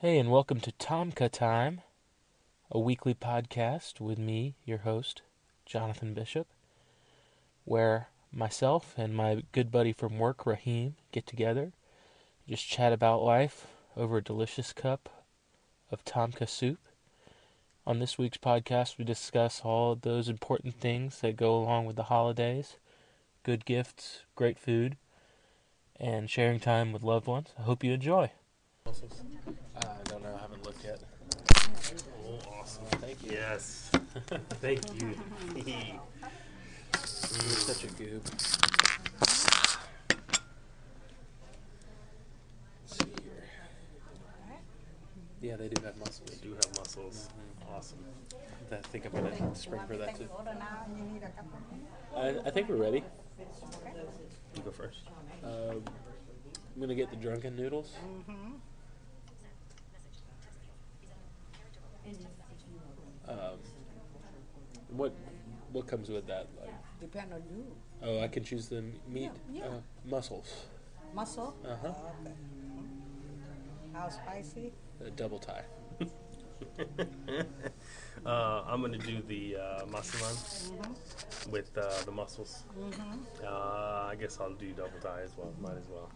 Hey, and welcome to Tom Kha Time, a weekly podcast with me, your host, Jonathan Bishop, where myself and my good buddy from work, Raheem, get together, just chat about life over a delicious cup of Tom Kha soup. On this week's podcast, we discuss all those important things that go along with the holidays good gifts, great food, and sharing time with loved ones. I hope you enjoy. Uh, I don't know. I haven't looked yet. Oh, awesome. Thank you. Yes. Thank you. You're such a goob. See here. Yeah, they do have mussels. they do have mussels. Mm-hmm. Awesome. I think I'm gonna spring for that too. Order now, you need a couple I, I think we're ready. You go first. Um, I'm gonna get the drunken noodles. Mm-hmm. Um, what what comes with that? Like, Depend on you. oh, I can choose the m- meat, Yeah, yeah. Uh, mussels, Mussel? uh huh, Okay. How spicy? a double Thai. Uh, I'm gonna do the uh, masaman with uh, the mussels. Uh, I guess I'll do double Thai as well. Might as well.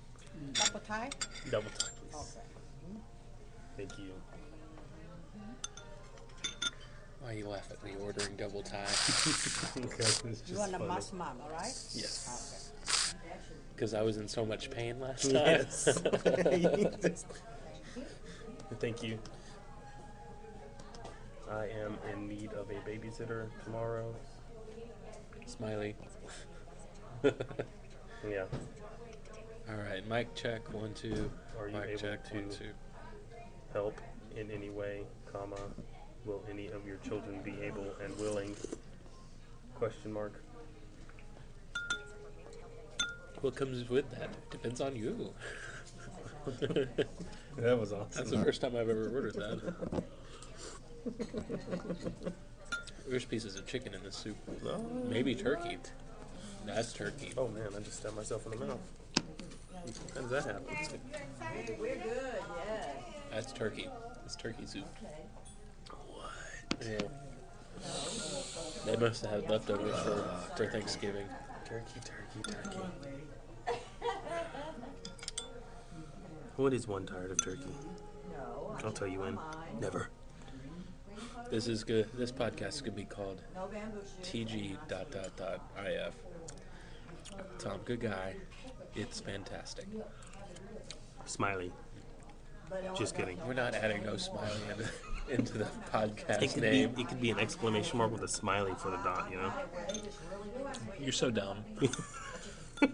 Double Thai? Double Thai, please. Okay. Thank you. Why you laugh at me ordering double Thai? because You want a funny. mus mama, right? yes, oh, Okay. because I was in so much pain last time. Yes. Thank you. I am in need of a babysitter tomorrow. Smiley. Yeah. All right, mic check one two. Are you mic able check to one two. help in any way, comma, will any of your children be able and willing? Question mark. What comes with that depends on you. That was awesome. That's the first time I've ever ordered that. There's pieces of chicken in this soup. Maybe turkey. That's turkey. Oh man, I just stabbed myself in the mouth. How does that happen? We're good, yeah. That's turkey. It's turkey soup. What? Yeah. They must have had leftovers for, for Thanksgiving. Turkey, turkey, turkey. When is one tired of turkey? No. I'll tell you when. Never. This is good. This podcast could be called TG dot dot dot IF. Tom, good guy. It's fantastic. Smiley. Just kidding. We're not adding no smiley into, into the podcast It could name. be. It could be an exclamation mark with a smiley for the dot. You know. You're so dumb.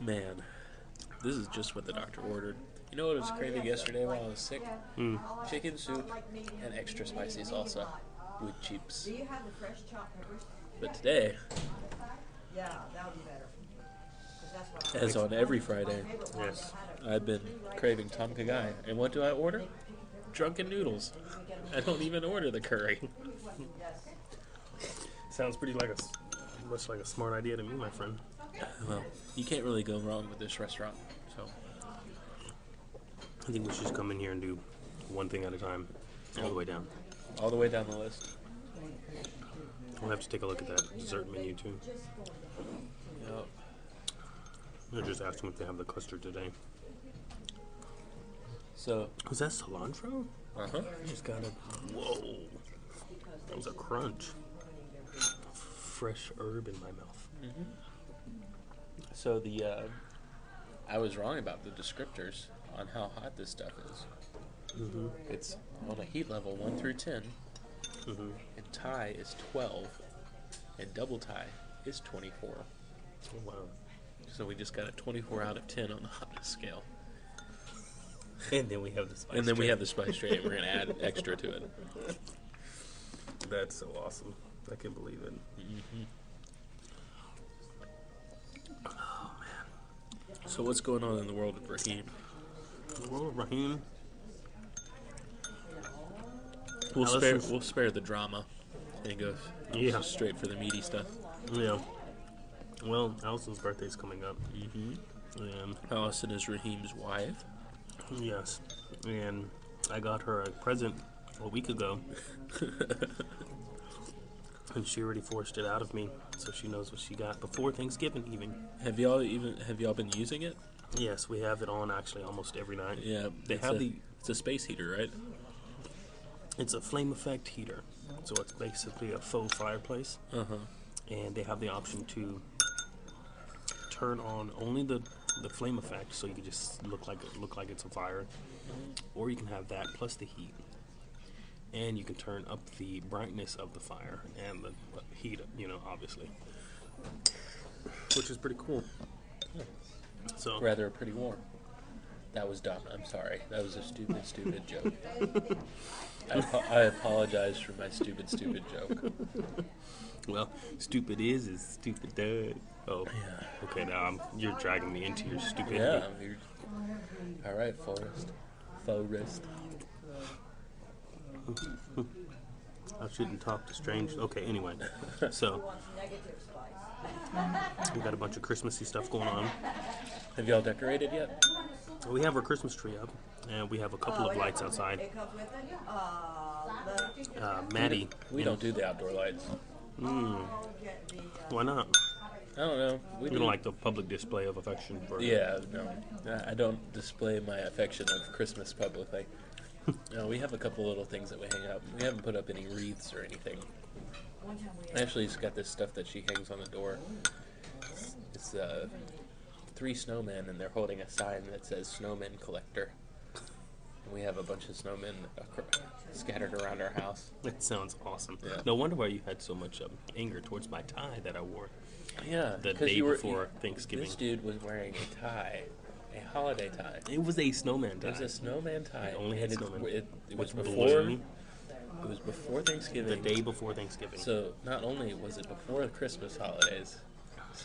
Man, this is just what the doctor ordered. You know what I was craving yesterday while I was sick? Hmm. Chicken soup and extra spicy salsa with chips. Do you have the fresh chopped peppers? But today, Yeah, that would be better. 'Cause as on every Friday, Yes. I've been craving Tom Kha Gai. And what do I order? Drunken noodles. I don't even order the curry. Sounds pretty like a much like a smart idea to me, my friend. Well, you can't really go wrong with this restaurant. So, I think we should just come in here and do one thing at a time, all the way down. all the way down the list. We'll have to take a look at that dessert menu too. Yep. I'll just ask them if they have the custard today. So, Was that cilantro? uh huh. I just got a whoa. That was a crunch. Fresh herb in my mouth. So the uh, I was wrong about the descriptors on how hot this stuff is. Mm-hmm. It's on a heat level one through ten, Mm-hmm. and Thai is twelve, and double Thai is twenty-four. Oh, wow. So we just got a twenty-four out of ten on the hotness scale, And then we have the spice. and then we have the spice tray, and we're gonna add extra to it. That's so awesome. I can't believe it. Oh, man. So what's going on in the world of Raheem? Well, Raheem. We'll Now spare we'll spare the drama, and go Yeah. straight for the meaty stuff. Yeah. Well, Allison's birthday's coming up. Mm-hmm. And Allison is Raheem's wife. Yes, and I got her a present a week ago, and she already forced it out of me, so she knows what she got before Thanksgiving even. Have y'all even have y'all been using it? Yes, we have it on actually almost every night. Yeah, They have a, the- it's a space heater, right? It's a flame effect heater, so it's basically a faux fireplace, Uh huh. and they have the option to turn on only the the flame effect, so you can just look like look like it's a fire, or you can have that plus the heat, and you can turn up the brightness of the fire and the uh, heat, you know, obviously, which is pretty cool. So Rather pretty warm. That was dumb. I'm sorry. That was a stupid, stupid joke. I, I apologize for my stupid, stupid joke. well, stupid is is stupid does. Oh, Yeah. okay. Now I'm, you're dragging me into your stupidity. Yeah. You're... All right, Forrest. Forrest. I shouldn't talk to strangers. Okay, anyway. So, Wants negative spice. we got a bunch of Christmassy stuff going on. Have y'all decorated yet? We have our Christmas tree up, and we have a couple Oh, of lights outside. It comes with it? Uh, Uh, Maddie, We don't do the outdoor lights. mm, get the, uh, why not? I don't know. We You do don't like the public display of affection for Yeah, no. I- I don't display my affection of Christmas publicly. no, we have a couple little things that we hang up. We haven't put up any wreaths or anything. one time we Ashley's got this stuff that she hangs on the door. It's, it's uh, three snowmen, and they're holding a sign that says "Snowman Collector." And we have a bunch of snowmen acro- scattered around our house. That sounds awesome. Yeah. No wonder why you had so much um, anger towards my tie that I wore Yeah, the day you were- before you- Thanksgiving. This dude was wearing a tie, a holiday tie. It was a snowman tie. It was a snowman tie. It only had snowmen. It, it was before. blue. It was before Thanksgiving. the day before Thanksgiving. So not only was it before the Christmas holidays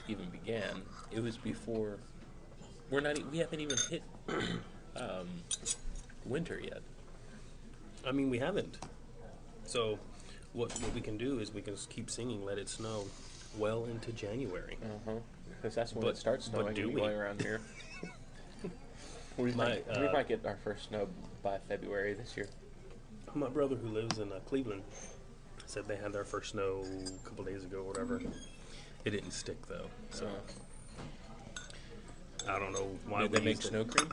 even began, it was before. We're not. We haven't even hit um, winter yet. I mean, we haven't. So, what what we can do is we can just keep singing "Let It Snow" well into January. Uh huh. Because that's when But- it starts snowing do we? around here. we, My, might, we uh, might get our first snow by February this year. My brother, who lives in uh, Cleveland, said they had their first snow a couple days ago, or whatever. It didn't stick though, so I don't know why did we they make used it. snow cream?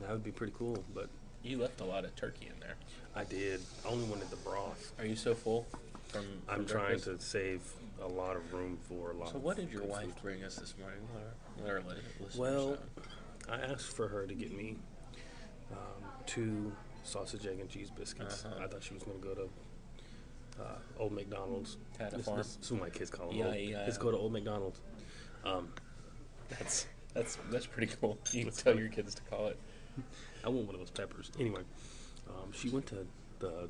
That would be pretty cool, but You left a lot of turkey in there. I did. I only wanted the broth. Are you so full? From, I'm from trying breakfast? to save a lot of room for a lot. So of what did your good wife food. bring us this morning? Let our, let our li- listeners Well, know. I asked for her to get me um, two sausage, egg, and cheese biscuits. Uh-huh. I thought she was going to go to uh, Old McDonald's. Had a This- farm. this is what my kids call them. Yeah, old, yeah, Let's go to Old McDonald's. Um, That's that's that's pretty cool. You can tell your kids to call it. I want one of those peppers. Anyway, um, she went to the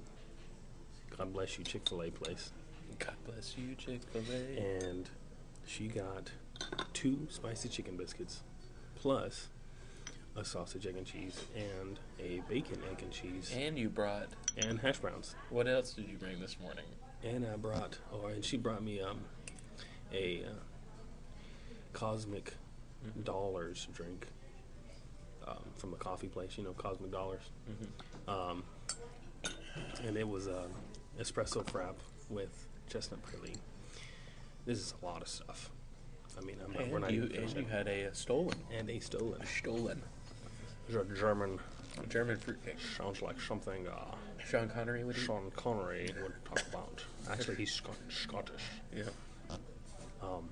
God bless you Chick Fil A place, God bless you, Chick Fil A. and she got two spicy chicken biscuits, plus a sausage, egg, and cheese, and a bacon, egg, and cheese, And you brought. And hash browns. What else did you bring this morning? And I brought, or and she brought me um, a uh, Cosmic Mhm. Dollars drink um, from a coffee place. You know, Cosmic Dollars. Mm-hmm. Um, and it was a espresso frap with chestnut praline. This is a lot of stuff. I mean, I'm not, we're And not you and you had a, uh stollen. and a stollen. a Stollen. There's a German German fruitcake. sounds like something uh, Sean Connery would eat. Sean Connery would talk about. Actually, he's Scot- Scottish. Yeah. Um,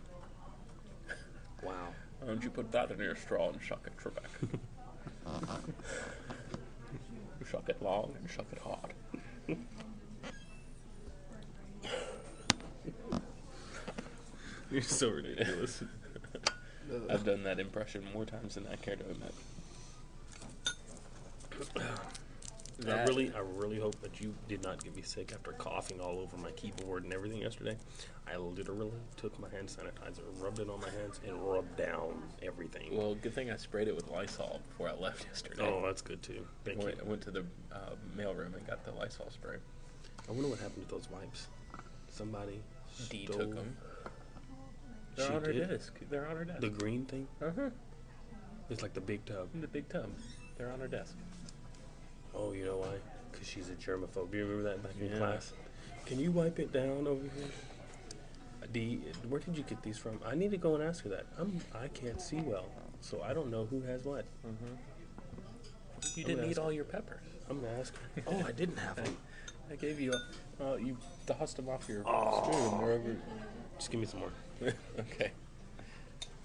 wow. Why don't you put that in your straw and suck it, Trebek? suck it long and suck it hard. You're so ridiculous. I've done that impression more times than I care to admit. I That- really, I really hope that you did not get me sick after coughing all over my keyboard and everything yesterday. I literally took my hand sanitizer, rubbed it on my hands, and rubbed down everything. Well, good thing I sprayed it with Lysol before I left yesterday. oh, that's good too. Thank I went, you. I went to the uh, mailroom and got the Lysol spray. I wonder what happened to those wipes. Somebody D stole took them. They're She on her did? desk. They're on her desk. the green thing. uh huh. It's like the big tub. In the big tub. They're on her desk. Oh, you know why? Because she's a germaphobe. You remember that back in Yeah. class? Can you wipe it down over here? D, where did you get these from? I need to go and ask her that. I'm I can't see well, so I don't know who has what. You I'm didn't eat all your peppers. I'm gonna ask her. Oh, I didn't have them. I gave you. A, uh, you tossed them off your Oh. spoon. They're. Just give me some more. okay.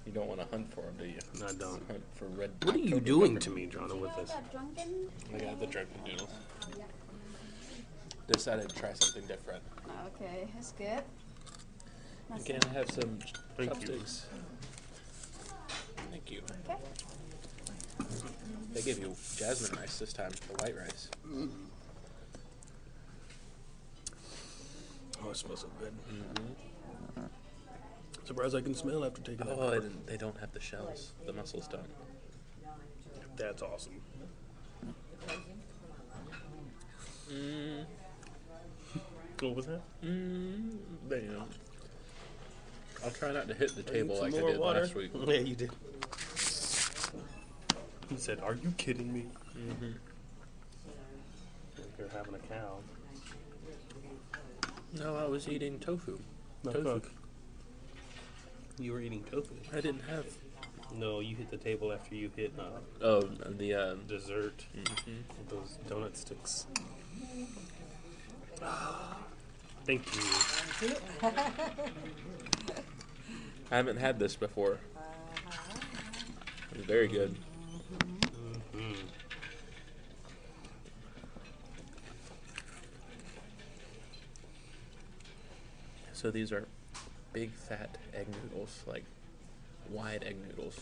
You don't want to hunt for them, do you? I don't. Hunt for red. What are you doing pepper. to me, Jonna, with this? Got drunken? I got the drunken noodles. Decided to try something different. Okay, that's good. That's Can I have some Thank you. chopsticks? Thank you. Okay. They gave you jasmine rice this time, the white rice. Mm-hmm. Oh, it smells so good. Mm-hmm. Surprised I can smell after taking that. Oh, they, didn't, they don't have the shells. The mussel's done. That's awesome. Mm, What was that? mm, damn. I'll try not to hit the table like I did water. last week. Yeah, you did. He said, "Are you kidding me?" Mm-hmm. You're having a cow. No, I was eating tofu. No, tofu. cook. You were eating tofu. I didn't have. No, you hit the table after you hit uh, Oh, the uh, dessert mhm. those donut sticks. Thank you. I haven't had this before. It's very good. Mm. So these are big fat egg noodles, like wide egg noodles.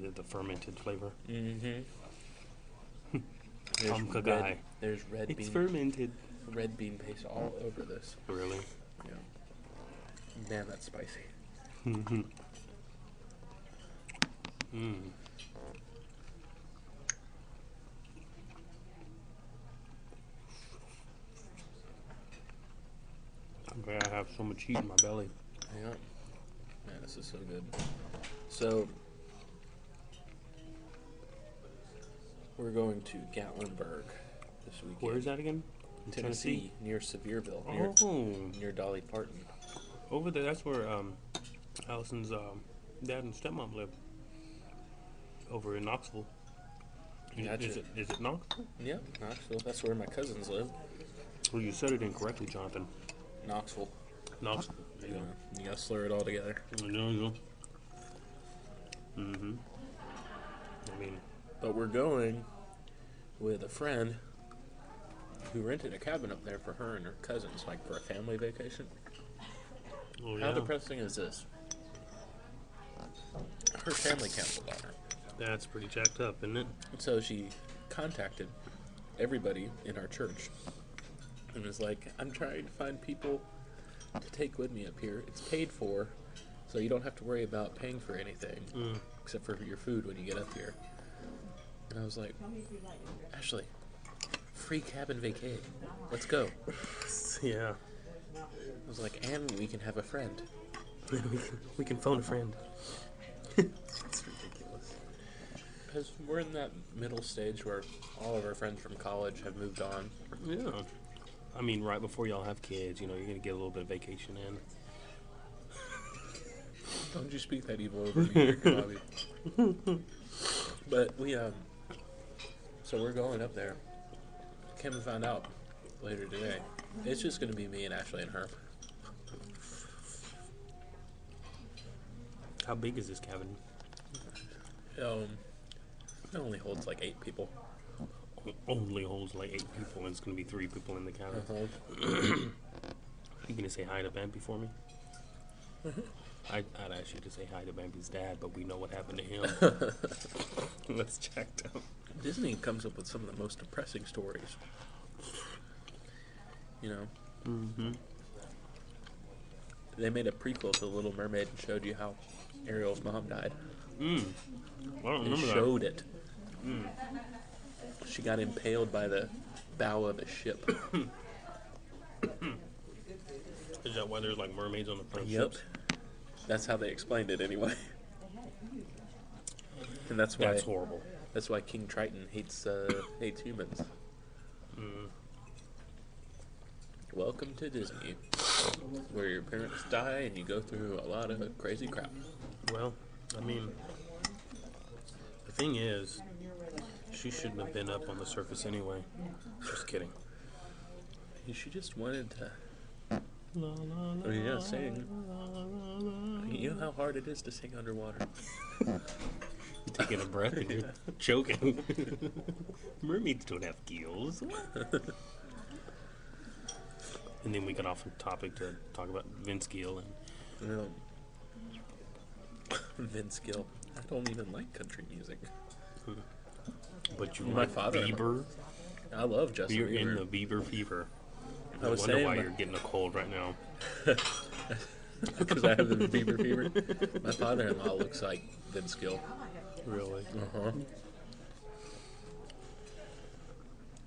The, the fermented flavor. Mm-hmm. Tom red, Kagai. there's red It's bean, fermented. red bean paste all over this. Really? Yeah. Man, that's spicy. Mm-hmm. Mm. I have so much heat in my belly. Yeah. Man, this is so good. So we're going to Gatlinburg this weekend. Where is that again? In Tennessee, near Sevierville, near, Oh, near Dolly Parton. over there. That's where um, Allison's um, dad and stepmom live. Over in Knoxville. Is- Gotcha. Is it is it Knoxville? Yeah, Knoxville. That's where my cousins live. Well, you said it incorrectly, Jonathan. Knoxville. Knoxville. There You, you know, go. you gotta slur it all together. There you go. Mm-hmm. I mean, But we're going with a friend who rented a cabin up there for her and her cousins, like for a family vacation. oh yeah. How depressing is this? Her family canceled on her. that's pretty jacked up, isn't it? So she contacted everybody in our church and was like, I'm trying to find people to take with me up here. It's paid for, so you don't have to worry about paying for anything Mm. except for your food when you get up here. And I was like, Ashley, free cabin vacay. Let's go. Yeah. I was like, and we can have a friend. we can phone a friend. it's ridiculous. Because we're in that middle stage where all of our friends from college have moved on. Yeah. I mean, right before y'all have kids, you know, you're gonna get a little bit of vacation in. Don't you speak that evil over me, here, Bobby. but we um, so we're going up there. Kim found out later today. It's just gonna be me and Ashley and her. How big is this cabin? Um, it only holds like eight people. Only holds like eight people, and it's gonna be three people in the cabin. Uh-huh. You gonna say hi to Bambi for me? I, I'd ask you to say hi to Bambi's dad, but we know what happened to him. That's checked out. Disney comes up with some of the most depressing stories. You know, Mm-hmm. they made a prequel to The Little Mermaid and showed you how Ariel's mom died. Mm. I don't They remember that. showed it. She got impaled by the bow of a ship. Is that why there's like mermaids on the front Yep. ships? That's how they explained it anyway. And that's why That's horrible. That's why King Triton hates uh, hates humans. Mm. Welcome to Disney, where your parents die and you go through a lot of crazy crap. Well, I mean, the thing is, she shouldn't have been up on the surface anyway. Just kidding. She just wanted to. La, la, I mean, oh, yeah, la, sing. la, la, la. You know how hard it is to sing underwater. Taking a breath and you're choking. Mermaids don't have gills. and then we got off topic to talk about Vince Gill and Vince Gill. I don't even like country music. But you My like father- Bieber. I love Justin Beaver. You're Bieber. in the Bieber fever. I No was wonder saying why you're getting a cold right now. because I have the Bieber fever. My father-in-law looks like Vince Gill. Really? Uh-huh.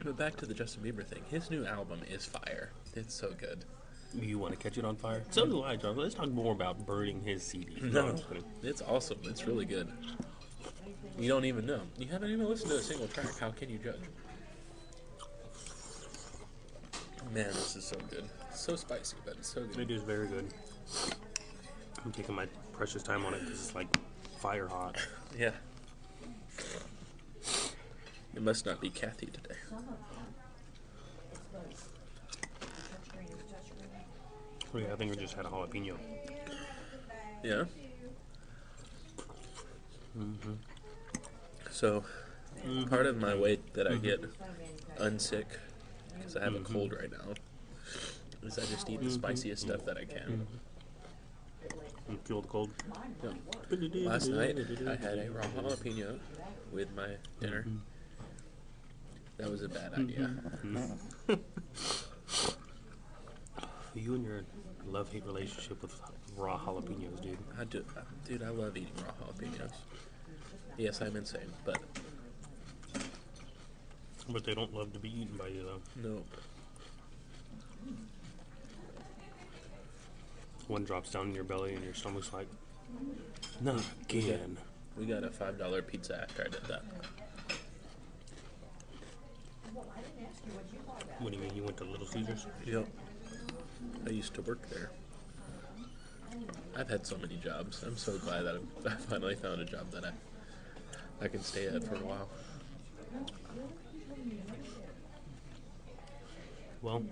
But back to the Justin Bieber thing. His new album is fire. It's so good. You want to catch it on fire? So do I, John. Let's talk more about burning his CD. No, I'm just kidding. it's awesome. It's really good. You don't even know. You haven't even listened to a single track. How can you judge? Man, this is so good. So spicy, but it's so good. It is very good. I'm taking my precious time on it because it's like fire hot. Yeah. It must not be Kathy today. Oh, yeah, I think we just had a jalapeno. Yeah. Mm-hmm. So, part of my way that I mm-hmm. get unsick, because I have a mm-hmm. cold right now, is I just eat the mm-hmm. spiciest stuff that I can. And kill the cold. Yeah. Last night, I had a raw jalapeno with my dinner. That was a bad idea. You and your love-hate relationship with raw jalapenos, dude. I do, dude, I love eating raw jalapenos. Yes, I'm insane, but But they don't love to be eaten by you, though. no. One drops down in your belly and your stomach's like, not again. We got a five dollar pizza after I did that. What do you mean? You went to Little Caesars? Yep. I used to work there. I've had so many jobs. I'm so glad that I finally found a job that I I can stay at for a while. Well,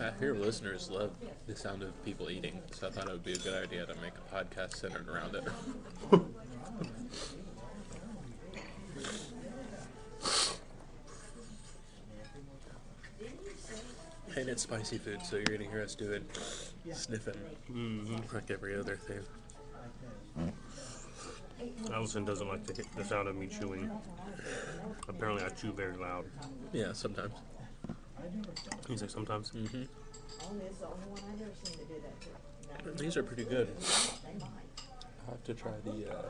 I hear listeners love the sound of people eating, so I thought it would be a good idea to make a podcast centered around it. and it's spicy food, so you're gonna hear us do it sniffing like every other thing. Allison doesn't like the, the sound of me chewing. Apparently, I chew very loud. Yeah, sometimes. He's like, sometimes. hmm Only it's the only one I've ever seen to do that to. These are pretty good. I'll have to try the uh,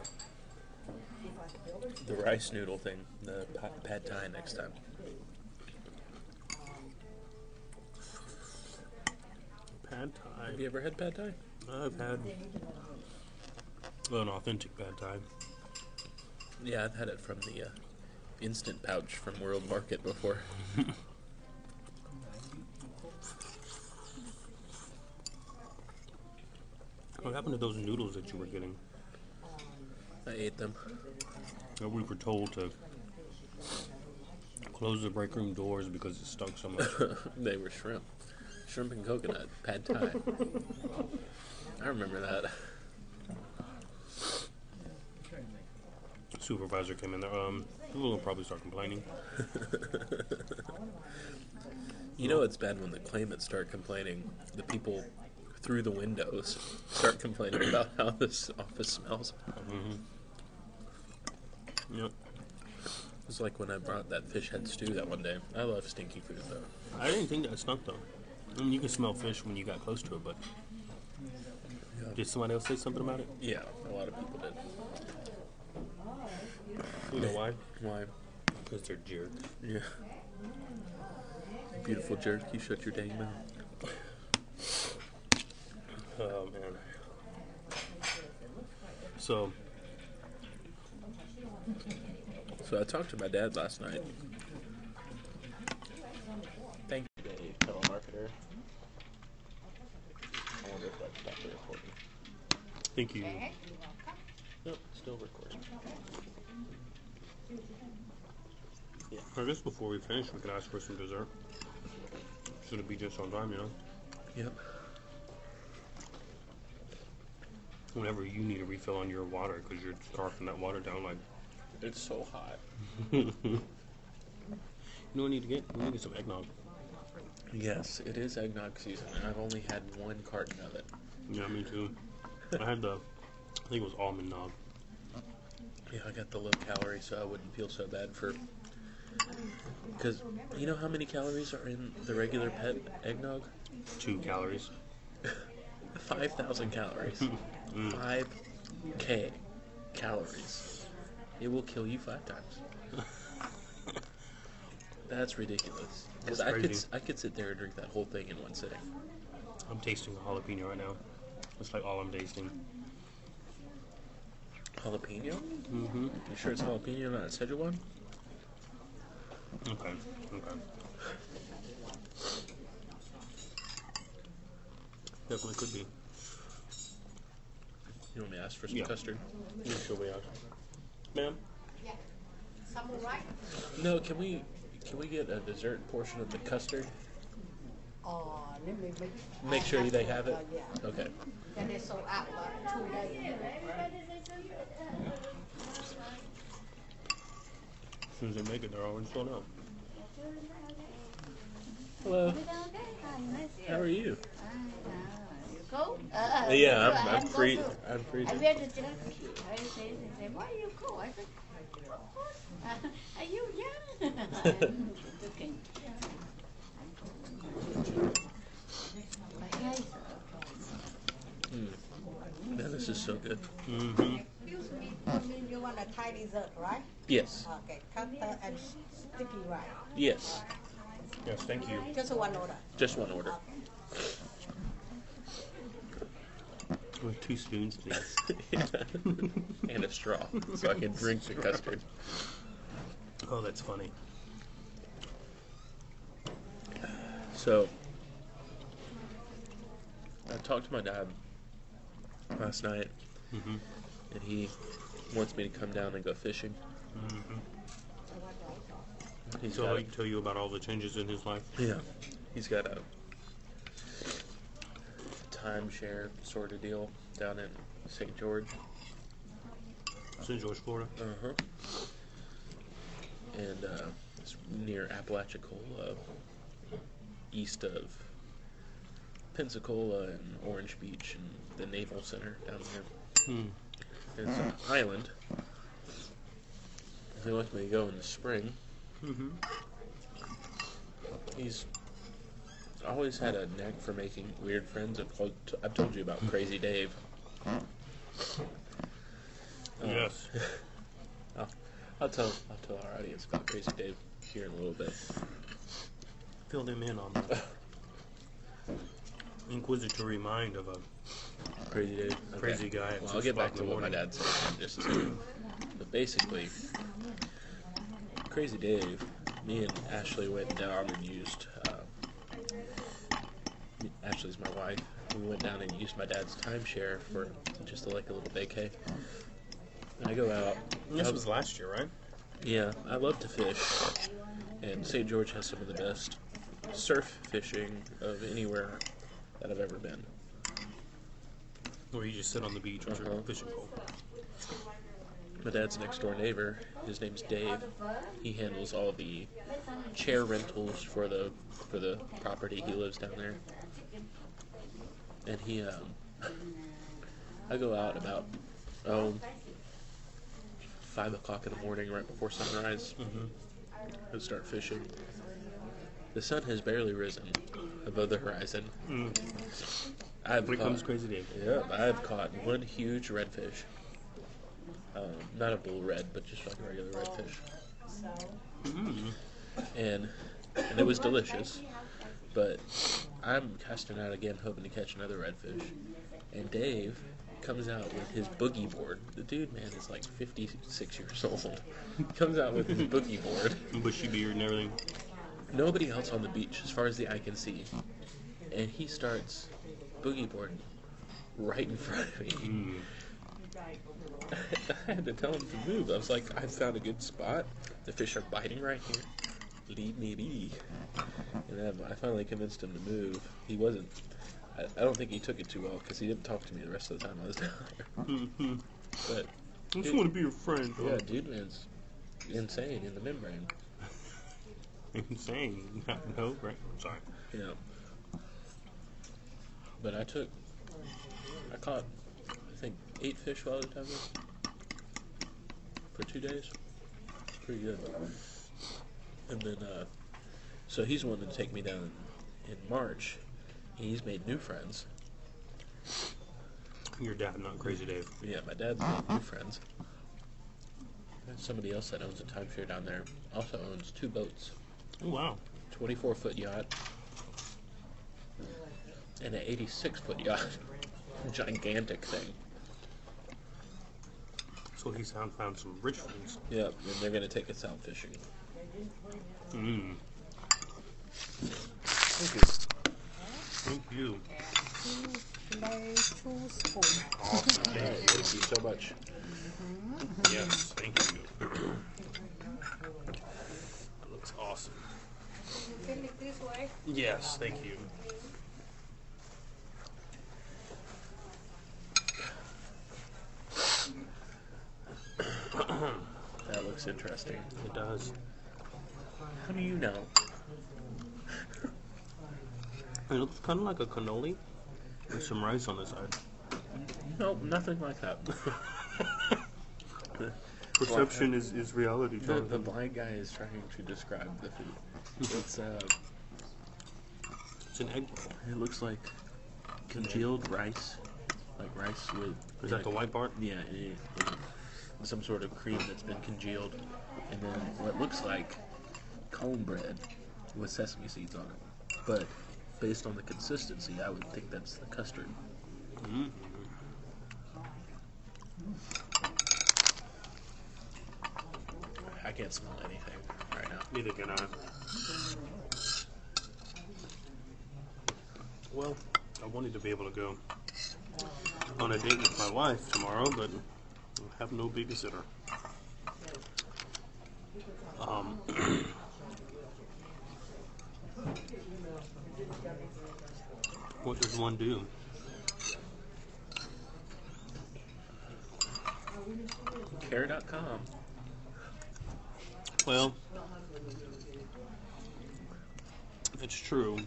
If I could build it, the rice noodle thing, the pad thai next time. Pad thai. Have you ever had pad thai? I've had an authentic Pad Thai. Yeah, I've had it from the uh, instant pouch from World Market before. What happened to those noodles that you were getting? I ate them. That we were told to close the break room doors because it stunk so much. they were shrimp. Shrimp and coconut, pad thai. I remember that. Supervisor came in there. Um, we'll probably start complaining. You know it's bad when the claimants start complaining. The people through the windows start complaining about how this office smells. Yep. It's like when I brought that fish head stew that one day. I love stinky food though. I didn't think that stunk though. I mean, you can smell fish when you got close to it, but did somebody else say something about it? Yeah, a lot of people did. You know why? Why? Because they're jerks. Yeah. Beautiful jerk, you shut your dang mouth. Oh man. So So I talked to my dad last night. Thank you, Dave, telemarketer. I wonder if I stopped the recording. I think you Nope, still recording. I guess before we finish we could ask for some dessert. Should it be just on time, you know? Yep. Whenever you need a refill on your water because you're scarfing that water down like It's so hot. you know what we need to get? We need to get some eggnog. Yes, it is eggnog season, and I've only had one carton of it. Yeah, me too. I had the I think it was almond nog. Yeah, I got the low calorie, so I wouldn't feel so bad for. Because you know how many calories are in the regular pet eggnog? Two calories. 5,000 calories. Mm. 5K calories. It will kill you five times. That's ridiculous. Because I could. I could sit there and drink that whole thing in one sitting. I'm tasting a jalapeno right now. That's like all I'm tasting. Jalapeno? Mm-hmm. You sure it's jalapeno, not Szechuan? Okay. Okay. Definitely could be. You want me to ask for some Yeah. custard? Yeah, sure we are. Ma'am? Yeah. Samurai? No, can we can we get a dessert portion of the custard? Oh, let me make. Make sure they have it. uh, yeah, Okay. and they sold out like two days. As soon as they make it, they're already sold out. Hello. Hi, nice to How are you? You? Uh, Yeah, good. I'm, I'm go free. too. I'm I freezing. went to church. I say, they say, why you go? I said, are you young? I'm looking. My hair is Man, this is so good. Mm-hmm. Excuse me, you mean you want a Thai dessert, right? Yes. Okay, cut cutter and sticky rice. Yes. Yes, thank you. Just one order. Just one order. With two spoons, please. and a straw, so I can drink the custard. Oh, that's funny. So, I talked to my dad last night, Mm-hmm. and he wants me to come down and go fishing. Mm-hmm. He's So got, I tell you about all the changes in his life. yeah, he's got a timeshare sort of deal down in St. George. St. George, Florida. Uh huh. And uh, it's near Apalachicola, east of Pensacola and Orange Beach and the Naval Center down there. Hmm. It's an island. He wants me to go in the spring. Mm-hmm. He's always had a knack for making weird friends. I've told, I've told you about Crazy Dave. Uh, Yes. I'll, I'll tell I'll tell our audience about Crazy Dave here in a little bit. Fill them in on the inquisitory mind of a Crazy Dave. Okay. crazy guy. Well, I'll get back to what my dad said just a second. But basically, Crazy Dave, me and Ashley went down and used. Uh, Ashley's my wife. We went down and used my dad's timeshare for just like a little vacay. And I go out. This I- was last year, right? yeah, I love to fish, and St. George has some of the best surf fishing of anywhere that I've ever been. Where you just sit on the beach with your Uh-huh. fishing pole. My dad's next door neighbor, his name's Dave. He handles all the chair rentals for the for the property. He lives down there. And he um I go out about oh five o'clock in the morning right before sunrise Mm-hmm. and start fishing. The sun has barely risen above the horizon. Mm. I've caught, comes Crazy Dave. Yep, I've caught one huge redfish. Um, not a bull red, but just like a regular redfish. Mm. And and it was delicious. But I'm casting out again, hoping to catch another redfish. And Dave comes out with his boogie board. The dude, man, is like 56 years old. Comes out with his boogie board. Bushy beard and everything. Nobody else on the beach, as far as the eye can see. And he starts boogie boarding right in front of me. Mm. I had to tell him to move. I was like, I found a good spot. The fish are biting right here. Leave me be. And then I finally convinced him to move. He wasn't. I, I don't think he took it too well because he didn't talk to me the rest of the time I was down there. Mm-hmm. But I just want to be your friend. yeah, dude, man's insane in the membrane. Insane. no, right? Sorry. Yeah. But I took. I caught, I think, eight fish while I was down there. For two days. Pretty good. And then, uh, so he's wanted to take me down in March. He's made new friends. Your dad, not Crazy Dave. Yeah, my dad's made new friends. Somebody else that owns a timeshare down there also owns two boats. Oh, wow. 24 foot yacht and an 86 foot yacht. Gigantic thing. So he's found, found some rich friends. Yep, and they're going to take us out fishing. Mm. Thank you. Thank you. Play two spoon. Awesome. Thank you so much. Yes, thank you. that looks awesome. Fill it this way. Yes, thank you. That looks interesting. It does. How do you know? It looks kind of like a cannoli with some rice on the side. No, nothing like that. Perception is, is reality, the, the Jonathan. blind guy is trying to describe the food. It's uh, It's an egg. it looks like congealed rice, like rice with. Is that the white part? Yeah, and it- some sort of cream that's been congealed, and then what looks like cone bread with sesame seeds on it. But based on the consistency, I would think that's the custard. Mm. I can't smell anything right now. Neither can I. Well, I wanted to be able to go on a date with my wife tomorrow, but I have no babysitter. Um, what does one do? Care.com. Well, it's true.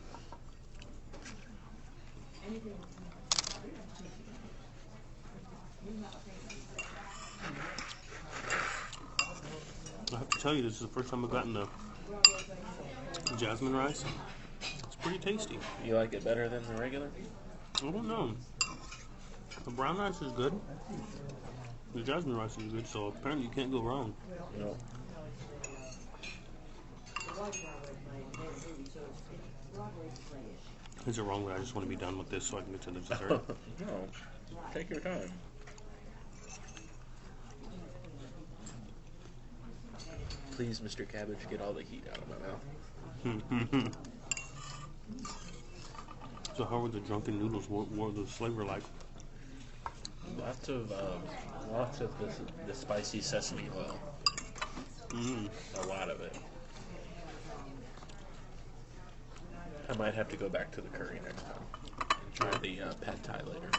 I have to tell you, this is the first time I've gotten the jasmine rice. It's pretty tasty. You like it better than the regular? I don't know. The brown rice is good. The jasmine rice is good, so apparently you can't go wrong. No. Is it wrong that I just want to be done with this so I can get to the dessert? no. Take your time. Please, Mr. Cabbage, get all the heat out of my mouth. so how were the drunken noodles? What were the flavor like? Lots of um, lots of the, the spicy sesame oil. Mm. A lot of it. I might have to go back to the curry next time. And try the uh, pad thai later.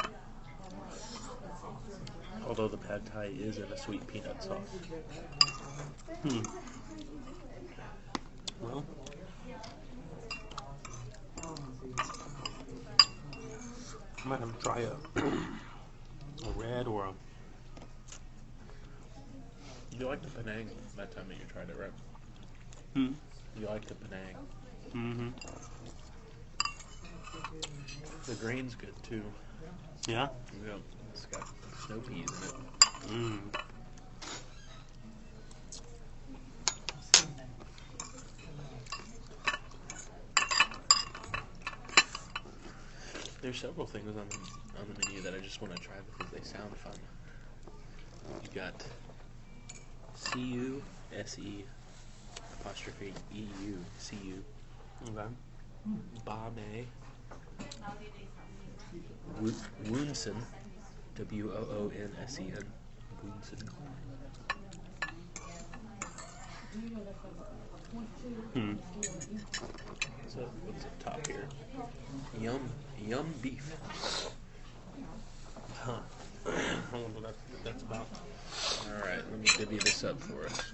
Although the pad thai is in a sweet peanut sauce. Hmm. Well, I might have to try a, a red or a. You like the Penang that time that you tried it, right? Hmm. You like the Penang. Mm-hmm. The grain's good too. Yeah. Yeah, it's got snow peas in it. Mm. There's several things on the, on the menu that I just want to try because they sound fun. You got C U S E apostrophe E U C U Okay. Bame Wo- Woonsen W O O N S E N Woonsen. Hmm. So what's up top here? Yum yum beef. Huh. I wonder what that's about. All right, let me divvy this up for us.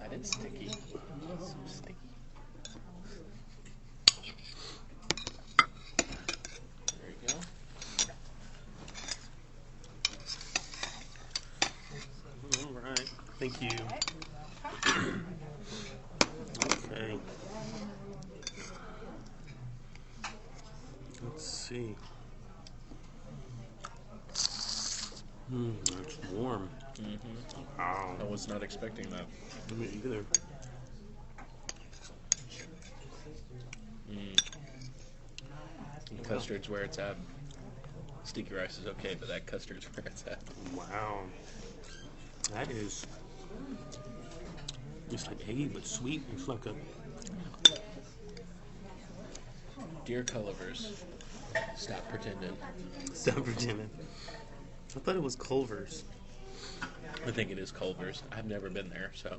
That is sticky. So sticky. There you go. All right. Thank you. okay. Let's see. Hmm, it's warm. Mm-hmm. Wow. I was not expecting that. Me either. Mm. Custard's where it's at. Sticky rice is okay, but that custard's where it's at. Wow. That is. It's like eggy but sweet. It's like a. Dear Cullivers, stop pretending. Stop pretending. I thought it was Culver's. I think it is Culver's. I've never been there, so.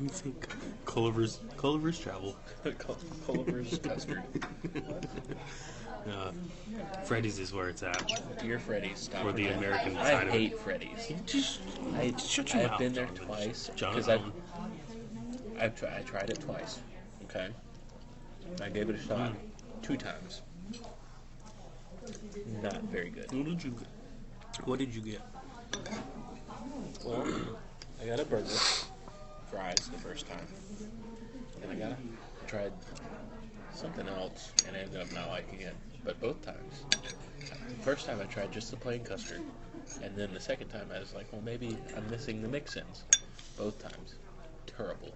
You think Culver's Culver's travel? Culver's custard. Uh, Freddy's is where it's at. Dear Freddy's, stop Or the pretending. American I side of it. hate Freddy's. Just I, shut your I've mouth. been there Jonathan. twice because Jonathan. I've I've tried I tried it twice. Okay, I gave it a shot two times. Not very good. What did you get? What did you get? Well, I got a burger, fries the first time, and I got a, tried something else, and I ended up not liking it. But both times, the first time I tried just the plain custard, and then the second time I was like, well, maybe I'm missing the mix-ins. Both times, terrible.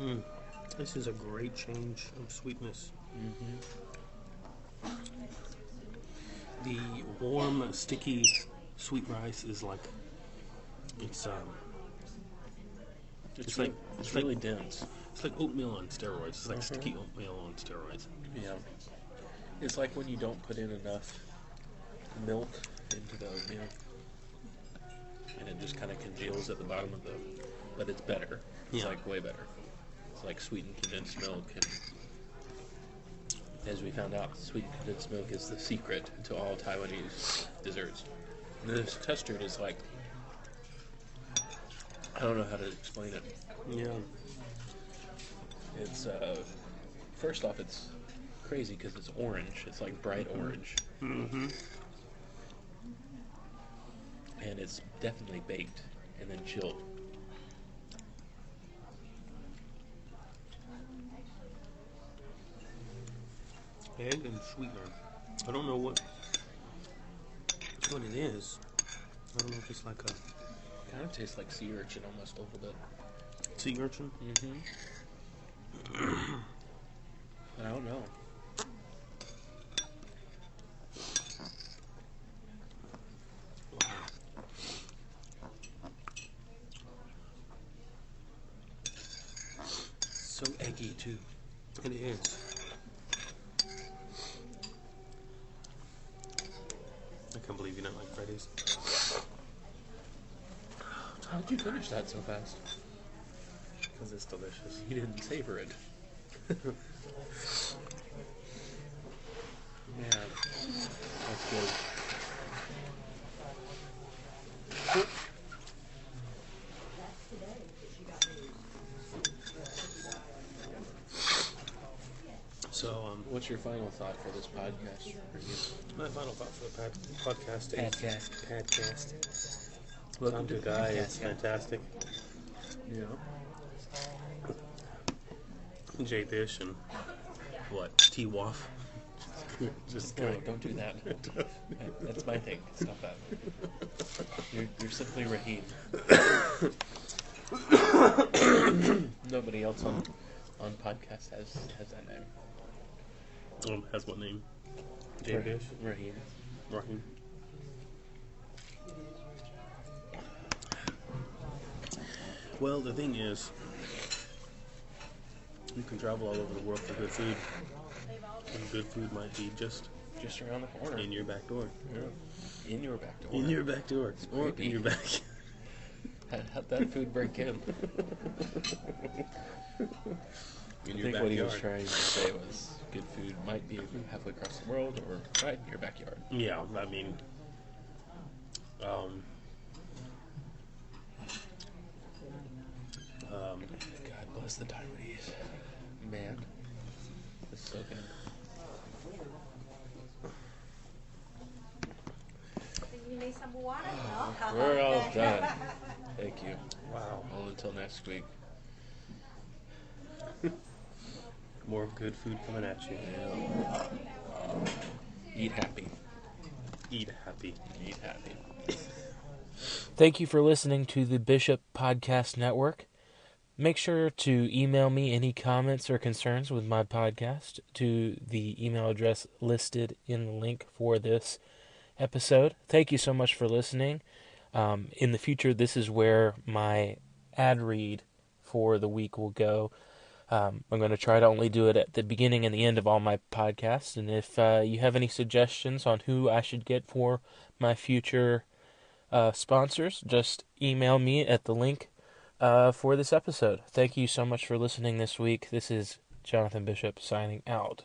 Mm. This is a great change of sweetness. The warm, sticky sweet rice is like it's um It's, It's really, like- it's it's like- really dense. it's like oatmeal on steroids. It's like Mhm. sticky oatmeal on steroids. Yeah, it's like when you don't put in enough milk into the oatmeal, and it just kind of congeals at the bottom of the. But it's better. It's Yeah. like way better. It's like sweetened condensed milk, and as we found out, sweetened condensed milk is the secret to all Taiwanese desserts. This custard is like. I don't know how to explain it. Yeah. It's uh, first off, it's crazy because it's orange. It's like bright orange, Mm-hmm. and it's definitely baked and then chilled. Egg and sweetener. I don't know what what it is. I don't know if it's like a Kind of tastes like sea urchin almost a little bit. sea urchin. Mm-hmm. I don't know. So eggy too. It is. I can't believe you don't like Freddy's. How'd you finish that so fast? Because it's delicious. You didn't savor it. Man, that's good. So, um, What's your final thought for this podcast? my final thought for the pad- podcast is Podcast. Podcast. Welcome Tom to the Guy podcast, is fantastic. Yeah. Jay Dish and what? T Waff. Just No, kidding. don't do that. That- That's my thing. It's not that. You're, you're simply Rahheem. Nobody else on on podcast has has that name. Um, has what name? Jay Dish? Rahheem. Rahheem. Well, the thing is, you can travel all over the world for good food, and good food might be just Just around the corner. in your back door. Yeah. In your back door. In your back door, or in creepy. your back. How'd how'd that food break in? In I your think what he was backyard. trying to say was good food might be halfway across the world or right in your backyard. Yeah, I mean, um, um, God bless the Tyrese. Man. It's so good. You need some water? No? We're all done. Thank you. wow, Well, until next week. more good food coming at you. Eat happy. Eat happy. Eat happy. Thank you for listening to the Bishop Podcast Network. Make sure to email me any comments or concerns with my podcast to the email address listed in the link for this episode. Thank you so much for listening. Um, in the future, this is where my ad read for the week will go. Um, I'm going to try to only do it at the beginning and the end of all my podcasts. And if uh, you have any suggestions on who I should get for my future uh, sponsors, just email me at the link uh, for this episode. Thank you so much for listening this week. This is Jonathan Bishop signing out.